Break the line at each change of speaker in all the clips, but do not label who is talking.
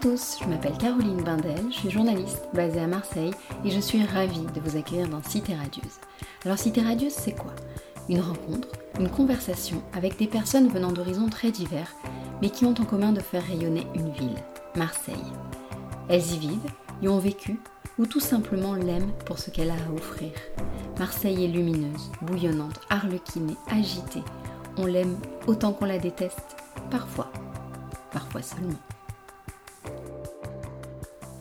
Tous, je m'appelle Caroline Bindel, je suis journaliste basée à Marseille et je suis ravie de vous accueillir dans Cité Radieuse. Alors Cité Radieuse, c'est quoi? Une rencontre, une conversation avec des personnes venant d'horizons très divers, mais qui ont en commun de faire rayonner une ville, Marseille. Elles y vivent, y ont vécu, ou tout simplement l'aiment pour ce qu'elle a à offrir. Marseille est lumineuse, bouillonnante, arlequinée, agitée. On l'aime autant qu'on la déteste, parfois, parfois seulement.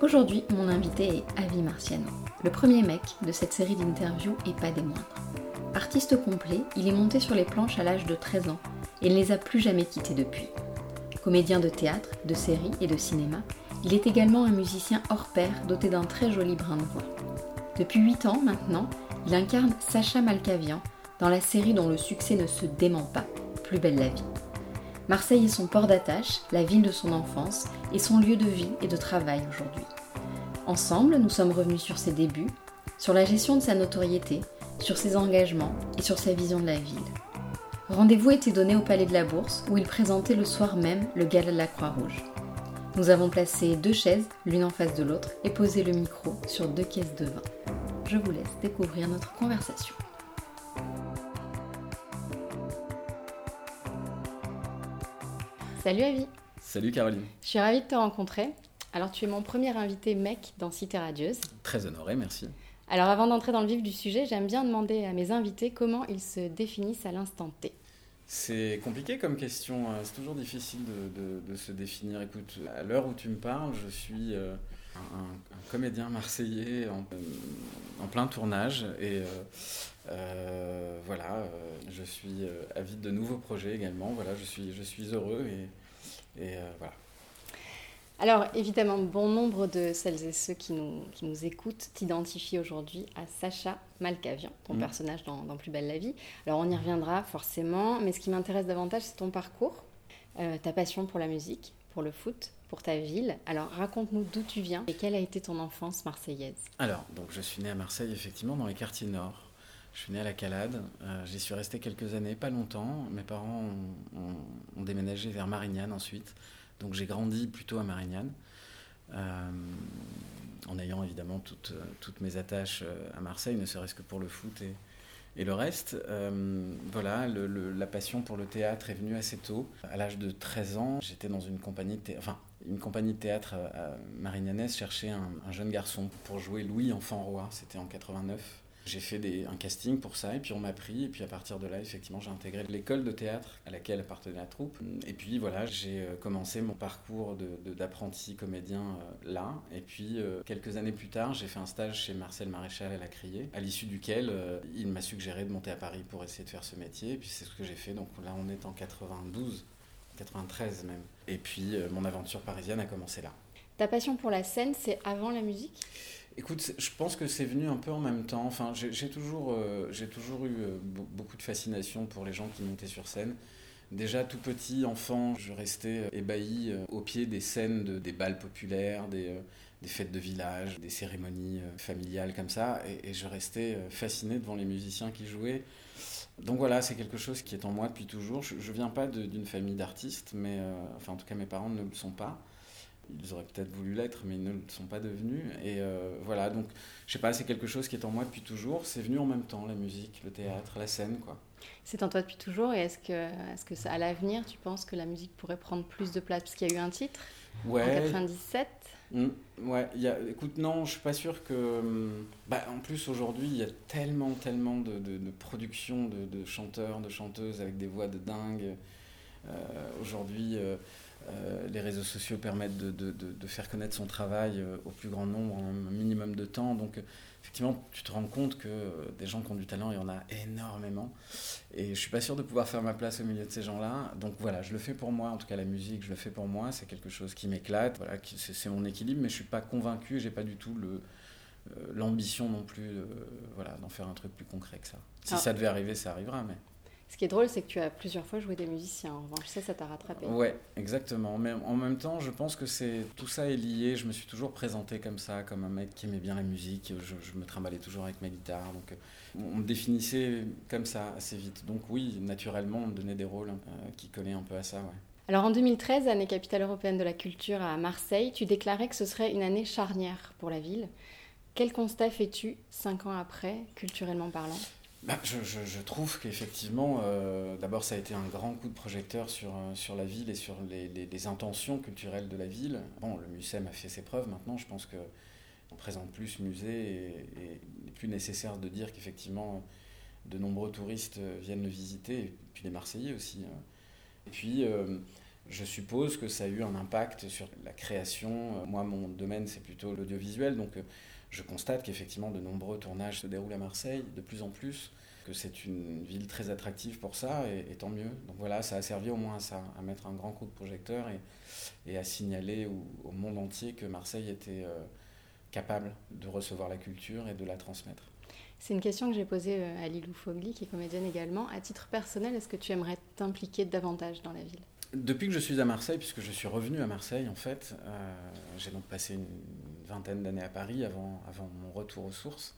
Aujourd'hui, mon invité est Avi Marciano, le premier mec de cette série d'interviews et pas des moindres. Artiste complet, il est monté sur les planches à l'âge de 13 ans et ne les a plus jamais quittés depuis. Comédien de théâtre, de série et de cinéma, il est également un musicien hors pair doté d'un très joli brin de voix. Depuis 8 ans maintenant, il incarne Sacha Malkavian dans la série dont le succès ne se dément pas, Plus belle la vie. Marseille est son port d'attache, la ville de son enfance et son lieu de vie et de travail aujourd'hui. Ensemble, nous sommes revenus sur ses débuts, sur la gestion de sa notoriété, sur ses engagements et sur sa vision de la ville. Rendez-vous était donné au Palais de la Bourse où il présentait le soir même le gala de la Croix-Rouge. Nous avons placé deux chaises, l'une en face de l'autre, et posé le micro sur deux caisses de vin. Je vous laisse découvrir notre conversation. Salut Avi.
Salut Caroline.
Je suis ravie de te rencontrer. Alors tu es mon premier invité mec dans Cité Radieuse.
Très honoré, merci.
Alors avant d'entrer dans le vif du sujet, j'aime bien demander à mes invités comment ils se définissent à l'instant T.
C'est compliqué comme question, euh, c'est toujours difficile de, se définir. Écoute, à l'heure où tu me parles, je suis euh, un, comédien marseillais en, en, plein tournage et euh, voilà, je suis avide de nouveaux projets également. Voilà, je suis, je suis heureux et, et voilà.
Alors, évidemment, bon nombre de celles et ceux qui nous, qui nous écoutent t'identifient aujourd'hui à Sacha Malkavian, ton mm. personnage dans, Plus belle la vie. Alors, on y reviendra forcément, mais ce qui m'intéresse davantage, c'est ton parcours, euh, ta passion pour la musique, pour le foot, pour ta ville. Alors, raconte-nous d'où tu viens et quelle a été ton enfance marseillaise.
Alors, donc, je suis né à Marseille, effectivement, dans les quartiers nord. Je suis né à la Calade. Euh, j'y suis resté quelques années, pas longtemps. Mes parents ont, ont déménagé vers Marignane ensuite. Donc j'ai grandi plutôt à Marignane, euh, en ayant évidemment toutes, toutes mes attaches euh, à Marseille, ne serait-ce que pour le foot et, le reste. Euh, voilà, la passion pour le théâtre est venue assez tôt. À l'âge de 13 ans, j'étais dans une compagnie de théâtre, enfin, une compagnie de théâtre à, Marignane cherchait un, un, jeune garçon pour jouer Louis Enfant Roi, c'était en 89. J'ai fait un casting pour ça et puis on m'a pris et puis à partir de là effectivement j'ai intégré l'école de théâtre à laquelle appartenait la troupe. Et puis voilà j'ai euh, commencé mon parcours d'apprenti comédien euh, là. Et puis euh, quelques années plus tard j'ai fait un stage chez Marcel Maréchal à la Criée à l'issue duquel il m'a suggéré de monter à Paris pour essayer de faire ce métier. Et puis c'est ce que j'ai fait. Donc là on est en 92 93 même. Et puis mon aventure parisienne a commencé là.
Ta passion pour la scène c'est avant la musique?
Écoute, je pense que c'est venu un peu en même temps. Enfin, j'ai toujours, euh, toujours eu euh, beaucoup de fascination pour les gens qui montaient sur scène. Déjà tout petit, enfant, je restais euh, ébahi au pied des scènes de, des balles populaires, des, des, fêtes de village, des cérémonies familiales comme ça, et, je restais fasciné devant les musiciens qui jouaient. Donc voilà, c'est quelque chose qui est en moi depuis toujours. Je ne viens pas d'une famille d'artistes, mais enfin en tout cas mes parents ne le sont pas ils auraient peut-être voulu l'être, mais ils ne le sont pas devenus. Et euh, voilà, donc je sais pas, c'est quelque chose qui est en moi depuis toujours. C'est venu en même temps, la musique, le théâtre, la scène, quoi.
C'est en toi depuis toujours. Et est-ce que, est-ce que ça, à l'avenir, tu penses que la musique pourrait prendre plus de place? Parce qu'il y a eu un titre
ouais.
en 97.
Mmh, ouais, y a, écoute, non, je suis pas sûr que. Hum, bah, en plus, aujourd'hui, il y a tellement, tellement de, de, de productions de, de, chanteurs, de chanteuses avec des voix de dingue. Euh, aujourd'hui. Euh, les réseaux sociaux permettent de, faire connaître son travail euh, au plus grand nombre en un minimum de temps. Donc, effectivement, tu te rends compte que euh, des gens qui ont du talent, il y en a énormément. Et je suis pas sûr de pouvoir faire ma place au milieu de ces gens-là. Donc voilà, je le fais pour moi. En tout cas, la musique, je le fais pour moi. C'est quelque chose qui m'éclate. Voilà, c'est mon équilibre, mais je suis pas convaincu. J'ai pas du tout le l'ambition non plus voilà, d'en faire un truc plus concret que ça. Si ah. ça devait arriver, ça arrivera, mais...
Ce qui est drôle, c'est que tu as plusieurs fois joué des musiciens. En revanche, ça, ça t'a rattrapé.
Ouais, exactement. Mais en même temps, je pense que c'est tout ça est lié. Je me suis toujours présenté comme ça, comme un mec qui aimait bien la musique. Je, me trimballais toujours avec ma guitare. Donc, euh, on me définissait comme ça assez vite. Donc oui, naturellement, on me donnait des rôles euh, qui collaient un peu à ça. Ouais.
Alors en 2013, année capitale européenne de la culture à Marseille, tu déclarais que ce serait une année charnière pour la ville. Quel constat fais-tu cinq ans après, culturellement parlant?
Bah, je, trouve qu'effectivement, euh, d'abord, ça a été un grand coup de projecteur sur, euh, sur la ville et sur les, intentions culturelles de la ville. Bon, le MUSEM a fait ses preuves maintenant. Je pense qu'on présente plus musée et, il n'est plus nécessaire de dire qu'effectivement, de nombreux touristes viennent le visiter, et puis les Marseillais aussi. Hein. Et puis, euh, je suppose que ça a eu un impact sur la création. Moi, mon domaine, c'est plutôt l'audiovisuel, donc euh, je constate qu'effectivement, de nombreux tournages se déroulent à Marseille, de plus en plus, que c'est une ville très attractive pour ça, et, tant mieux. Donc voilà, ça a servi au moins à ça, à mettre un grand coup de projecteur et, à signaler au, monde entier que Marseille était euh, capable de recevoir la culture et de la transmettre.
C'est une question que j'ai posée à Lilou Fogli, qui est comédienne également. À titre personnel, est-ce que tu aimerais t'impliquer davantage dans la ville?
Depuis que je suis à Marseille, puisque je suis revenu à Marseille en fait, euh, j'ai donc passé une vingtaine d'années à Paris avant, mon retour aux sources,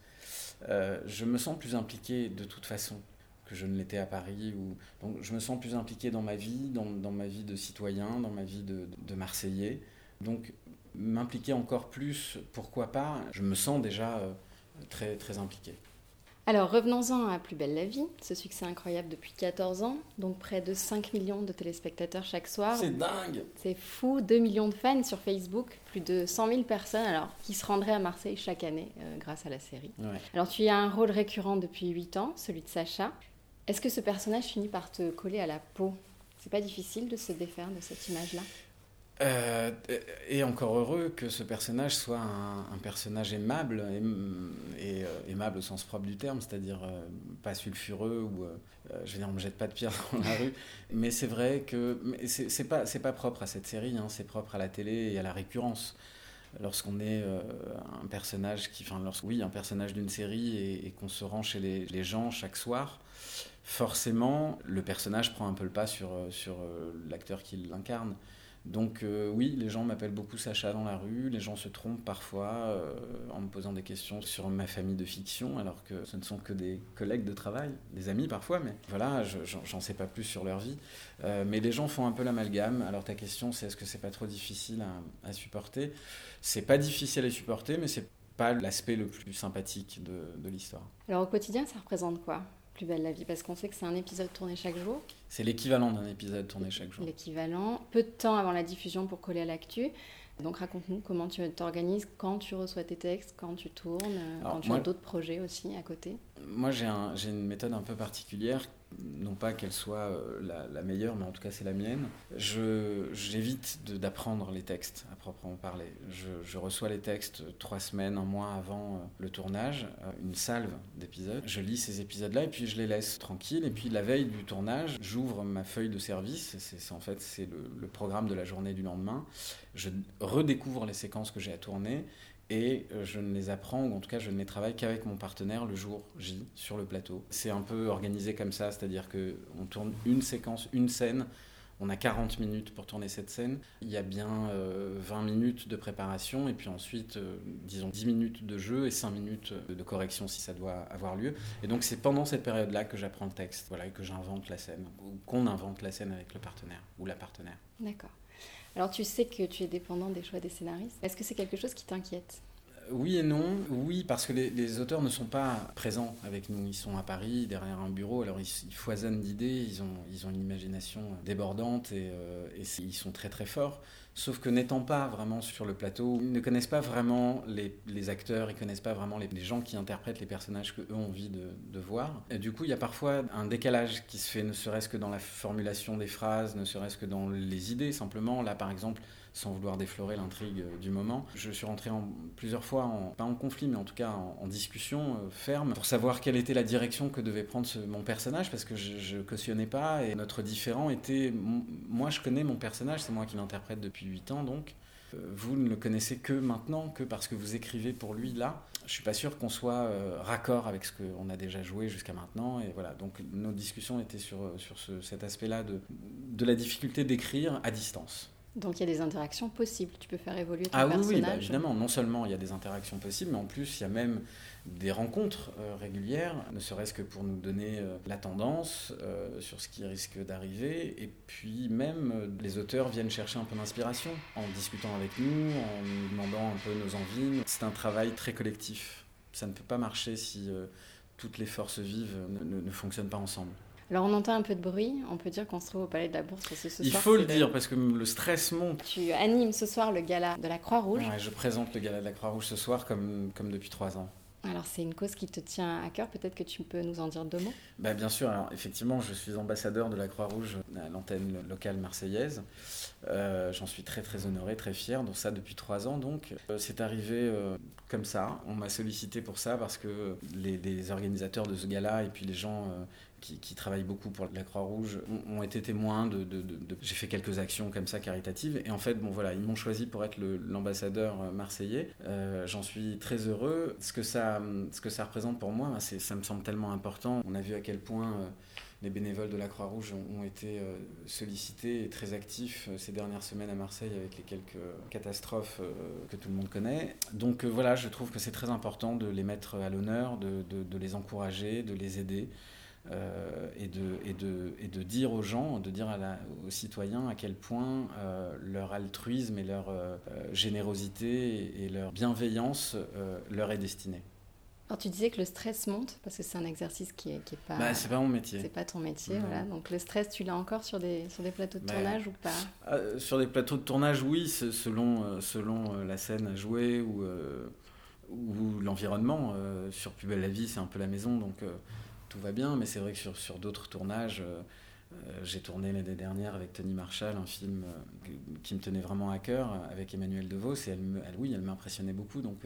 euh, je me sens plus impliqué de toute façon que je ne l'étais à Paris. Ou... Donc je me sens plus impliqué dans ma vie, dans, ma vie de citoyen, dans ma vie de, de Marseillais. Donc m'impliquer encore plus, pourquoi pas, je me sens déjà euh, très, très impliqué.
Alors revenons-en à Plus belle la vie, ce succès incroyable depuis 14 ans, donc près de 5 millions de téléspectateurs chaque soir.
C'est dingue.
C'est fou, 2 millions de fans sur Facebook, plus de 100 000 personnes alors, qui se rendraient à Marseille chaque année euh, grâce à la série. Alors tu y as un rôle récurrent depuis 8 ans, celui de Sacha. Est-ce que ce personnage finit par te coller à la peau? C'est pas difficile de se défaire de cette image-là?
Euh, et encore heureux que ce personnage soit un, personnage aimable, et, euh, aimable au sens propre du terme, c'est-à-dire euh, pas sulfureux ou, je veux dire, on me jette pas de pierre dans la rue. Mais c'est vrai que c'est pas pas propre à cette série, hein, c'est propre à la télé et à la récurrence. Lorsqu'on est un personnage qui, oui, un personnage d'une série et, qu'on se rend chez les, les, gens chaque soir, forcément, le personnage prend un peu le pas sur sur l'acteur qui l'incarne. Donc euh, oui, les gens m'appellent beaucoup Sacha dans la rue, les gens se trompent parfois euh, en me posant des questions sur ma famille de fiction, alors que ce ne sont que des collègues de travail, des amis parfois, mais voilà, j'en sais pas plus sur leur vie. Euh, mais les gens font un peu l'amalgame. Alors ta question, c'est est-ce que c'est pas trop difficile à, supporter? C'est pas difficile à supporter, mais c'est pas l'aspect le plus sympathique de l'histoire.
Alors au quotidien, ça représente quoi? Plus belle la vie Parce qu'on sait que c'est un épisode tourné chaque jour.
C'est l'équivalent d'un épisode tourné chaque jour.
L'équivalent. Peu de temps avant la diffusion pour coller à l'actu. Donc raconte-nous comment tu t'organises quand tu reçois tes textes, quand tu tournes, quand tu as d'autres projets aussi à côté.
Moi j'ai un, une méthode un peu particulière non pas qu'elle soit euh, la, meilleure, mais en tout cas c'est la mienne. J'évite d'apprendre les textes à proprement parler. Je, reçois les textes trois semaines, un mois avant euh, le tournage, euh, une salve d'épisodes. Je lis ces épisodes-là et puis je les laisse tranquilles. Et puis la veille du tournage, j'ouvre ma feuille de service. C'est en fait c'est le, le programme de la journée du lendemain. Je redécouvre les séquences que j'ai à tourner et euh, je ne les apprends, ou en tout cas je ne les travaille qu'avec mon partenaire le jour J sur le plateau. C'est un peu organisé comme ça, c'est-à-dire qu'on tourne une séquence, une scène, on a 40 minutes pour tourner cette scène, il y a bien 20 euh, minutes de préparation, et puis ensuite, euh, disons 10 minutes de jeu et 5 minutes de correction si ça doit avoir lieu. Et donc c'est pendant cette période-là que j'apprends le texte, voilà, et que j'invente la scène, ou qu'on invente la scène avec le partenaire, ou la partenaire.
D'accord. Alors tu sais que tu es dépendant des choix des scénaristes. Est-ce que c'est quelque chose qui t'inquiète?
Oui et non. Oui, parce que les, auteurs ne sont pas présents avec nous. Ils sont à Paris, derrière un bureau. Alors, ils, foisonnent d'idées. Ils ont, ils ont une imagination débordante et, euh, ils sont très, très forts. Sauf que n'étant pas vraiment sur le plateau, ils ne connaissent pas vraiment les, acteurs, ils connaissent pas vraiment les, gens qui interprètent les personnages qu'eux ont envie de, voir. Et du coup, il y a parfois un décalage qui se fait, ne serait-ce que dans la formulation des phrases, ne serait-ce que dans les idées simplement. Là, par exemple, sans vouloir déflorer l'intrigue du moment. Je suis rentré en, plusieurs fois, en, pas en conflit, mais en tout cas en, discussion euh, ferme, pour savoir quelle était la direction que devait prendre mon personnage, parce que je, cautionnais pas, et notre différent était, moi je connais mon personnage, c'est moi qui l'interprète depuis 8 ans, donc euh, vous ne le connaissez que maintenant, que parce que vous écrivez pour lui là. Je suis pas sûr qu'on soit euh, raccord avec ce qu'on a déjà joué jusqu'à maintenant. Et voilà, donc nos discussions étaient sur, sur cet aspect-là de, de la difficulté d'écrire à distance
Donc il y a des interactions possibles, tu peux faire évoluer ton
ah,
personnage.
Oui, oui bah, évidemment, non seulement il y a des interactions possibles, mais en plus il y a même des rencontres euh, régulières, ne serait-ce que pour nous donner euh, la tendance euh, sur ce qui risque d'arriver. Et puis même les auteurs viennent chercher un peu d'inspiration en discutant avec nous, en nous demandant un peu nos envies. C'est un travail très collectif. Ça ne peut pas marcher si toutes les forces vives ne, ne fonctionnent pas ensemble.
Alors on entend un peu de bruit, on peut dire qu'on se trouve au Palais de la Bourse. Ce
Il faut le dire parce que le stress monte.
Tu animes ce soir le gala de la Croix-Rouge.
Ouais, je présente le gala de la Croix-Rouge ce soir comme, comme depuis trois ans.
Alors c'est une cause qui te tient à cœur, peut-être que tu peux nous en dire deux mots
bah, Bien sûr, alors, effectivement je suis ambassadeur de la Croix-Rouge à l'antenne locale marseillaise. Euh, j'en suis très très honoré, très fier, donc ça depuis trois ans. Donc euh, c'est arrivé euh, comme ça, on m'a sollicité pour ça parce que les, les, organisateurs de ce gala et puis les gens qui, travaillent beaucoup pour la Croix-Rouge ont, été témoins de, j'ai fait quelques actions comme ça caritatives et en fait bon voilà ils m'ont choisi pour être l'ambassadeur euh, marseillais euh, j'en suis très heureux ce que ça ce que ça représente pour moi ça me semble tellement important on a vu à quel point euh, les bénévoles de la Croix-Rouge ont, été sollicités et très actifs ces dernières semaines à Marseille avec les quelques catastrophes que tout le monde connaît. Donc voilà, je trouve que c'est très important de les mettre à l'honneur, de, les encourager, de les aider. Euh, et, de, et, de, et, de, dire aux gens, de dire à la, aux citoyens à quel point euh, leur altruisme et leur euh, générosité et, leur bienveillance leur est destinée.
Alors tu disais que le stress monte parce que c'est un exercice qui est, qui est pas.
Bah, c'est pas mon métier.
C'est pas ton métier, voilà. Donc le stress, tu l'as encore sur des sur des plateaux de bah, tournage ou pas?
Sur des plateaux de tournage, oui, selon selon la scène à jouer ou ou l'environnement. sur Plus belle la vie, c'est un peu la maison, donc tout va bien, mais c'est vrai que sur, sur d'autres tournages, euh, euh, j'ai tourné l'année dernière avec Tony Marshall, un film euh, qui me tenait vraiment à cœur, avec Emmanuel DeVos, et elle, elle oui, elle m'impressionnait beaucoup, donc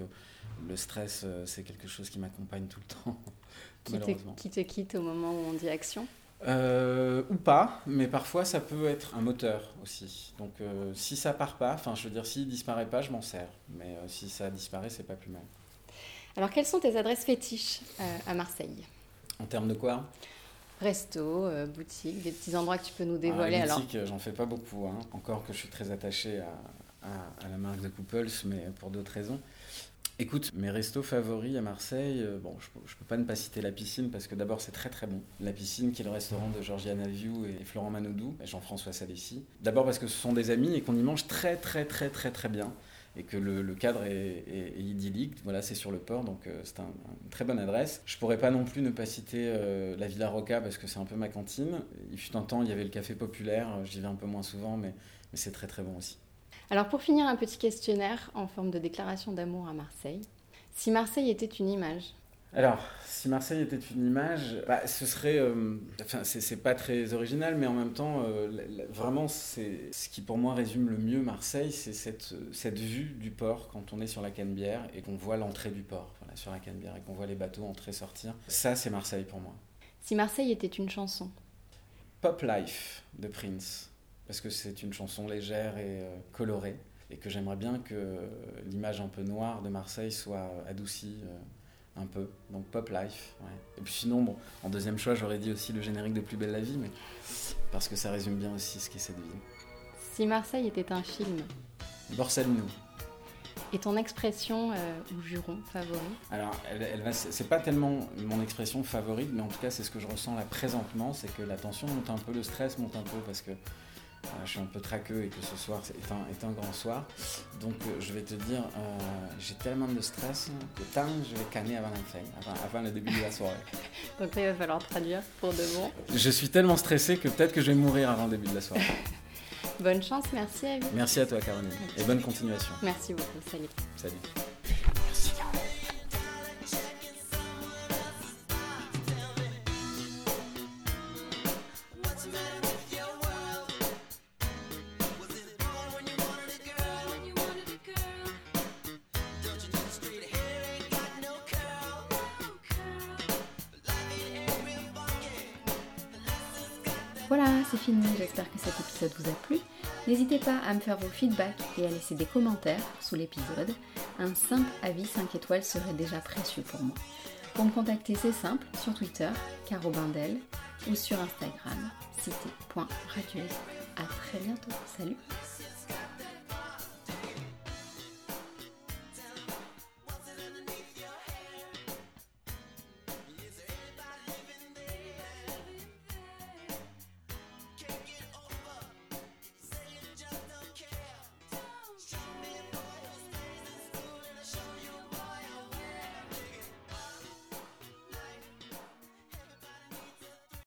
le stress, c'est quelque chose qui m'accompagne tout le temps,
qui malheureusement. Te, qui te quitte au moment où on dit action?
Ou pas, mais parfois ça peut être un moteur aussi. Donc si ça part pas, enfin je veux dire s'il disparaît pas, je m'en sers. Mais si ça disparaît, c'est pas plus mal.
Alors quelles sont tes adresses fétiches à Marseille?
En termes de quoi?
Resto, euh, boutique, des petits endroits que tu peux nous dévoiler.
Ah, boutique, j'en fais pas beaucoup. Hein. Encore que je suis très attaché à, la marque de Couples, mais pour d'autres raisons. Écoute, mes restos favoris à Marseille, euh, bon, je, ne peux pas ne pas citer la piscine parce que d'abord c'est très très bon. La piscine qui est le restaurant de Georgiana View et Florent Manodou, et Jean-François Salessi. D'abord parce que ce sont des amis et qu'on y mange très très très très très bien et que le, cadre est, idyllique. Voilà, c'est sur le port, donc euh, c'est une très bonne adresse. Je pourrais pas non plus ne pas citer euh, la Villa Roca parce que c'est un peu ma cantine. Il fut un temps, il y avait le café populaire, euh, j'y vais un peu moins souvent, mais c'est très très bon aussi.
Alors pour finir, un petit questionnaire en forme de déclaration d'amour à Marseille. Si Marseille était une image,
alors, si Marseille était une image, bah, ce serait. Euh, enfin, c'est pas très original, mais en même temps, euh, vraiment, c'est ce qui pour moi résume le mieux Marseille, c'est cette, cette vue du port quand on est sur la Canebière et qu'on voit l'entrée du port, voilà, sur la Canebière, et qu'on voit les bateaux entrer, sortir. Ça, c'est Marseille pour moi.
Si Marseille était une chanson
Pop Life de Prince, parce que c'est une chanson légère et euh, colorée, et que j'aimerais bien que l'image un peu noire de Marseille soit adoucie un peu. Donc Pop Life. Et puis sinon, bon, en deuxième choix, j'aurais dit aussi le générique de Plus belle la vie, mais parce que ça résume bien aussi ce qu'est cette vie.
Si Marseille était un film
Borsalino.
Et ton expression euh, ou juron favori
Alors, elle, elle c'est pas tellement mon expression favorite, mais en tout cas, c'est ce que je ressens là présentement, c'est que la tension monte un peu, le stress monte un peu, parce que je suis un peu traqueux et que ce soir est un, est un grand soir. Donc euh, je vais te dire, euh, j'ai tellement de stress que tant je vais canner avant la fin, avant, le début de la soirée.
Donc là, il va falloir traduire pour de bon.
Je suis tellement stressé que peut-être que je vais mourir avant le début de la soirée.
bonne chance, merci à vous.
Merci à toi Caroline et bonne continuation.
Merci beaucoup, salut.
Salut.
Voilà, c'est fini, j'espère que cet épisode vous a plu. N'hésitez pas à me faire vos feedbacks et à laisser des commentaires sous l'épisode. Un simple avis 5 étoiles serait déjà précieux pour moi. Pour me contacter, c'est simple, sur Twitter, Caro Bindel, ou sur Instagram, cité.radieuse. A très bientôt, salut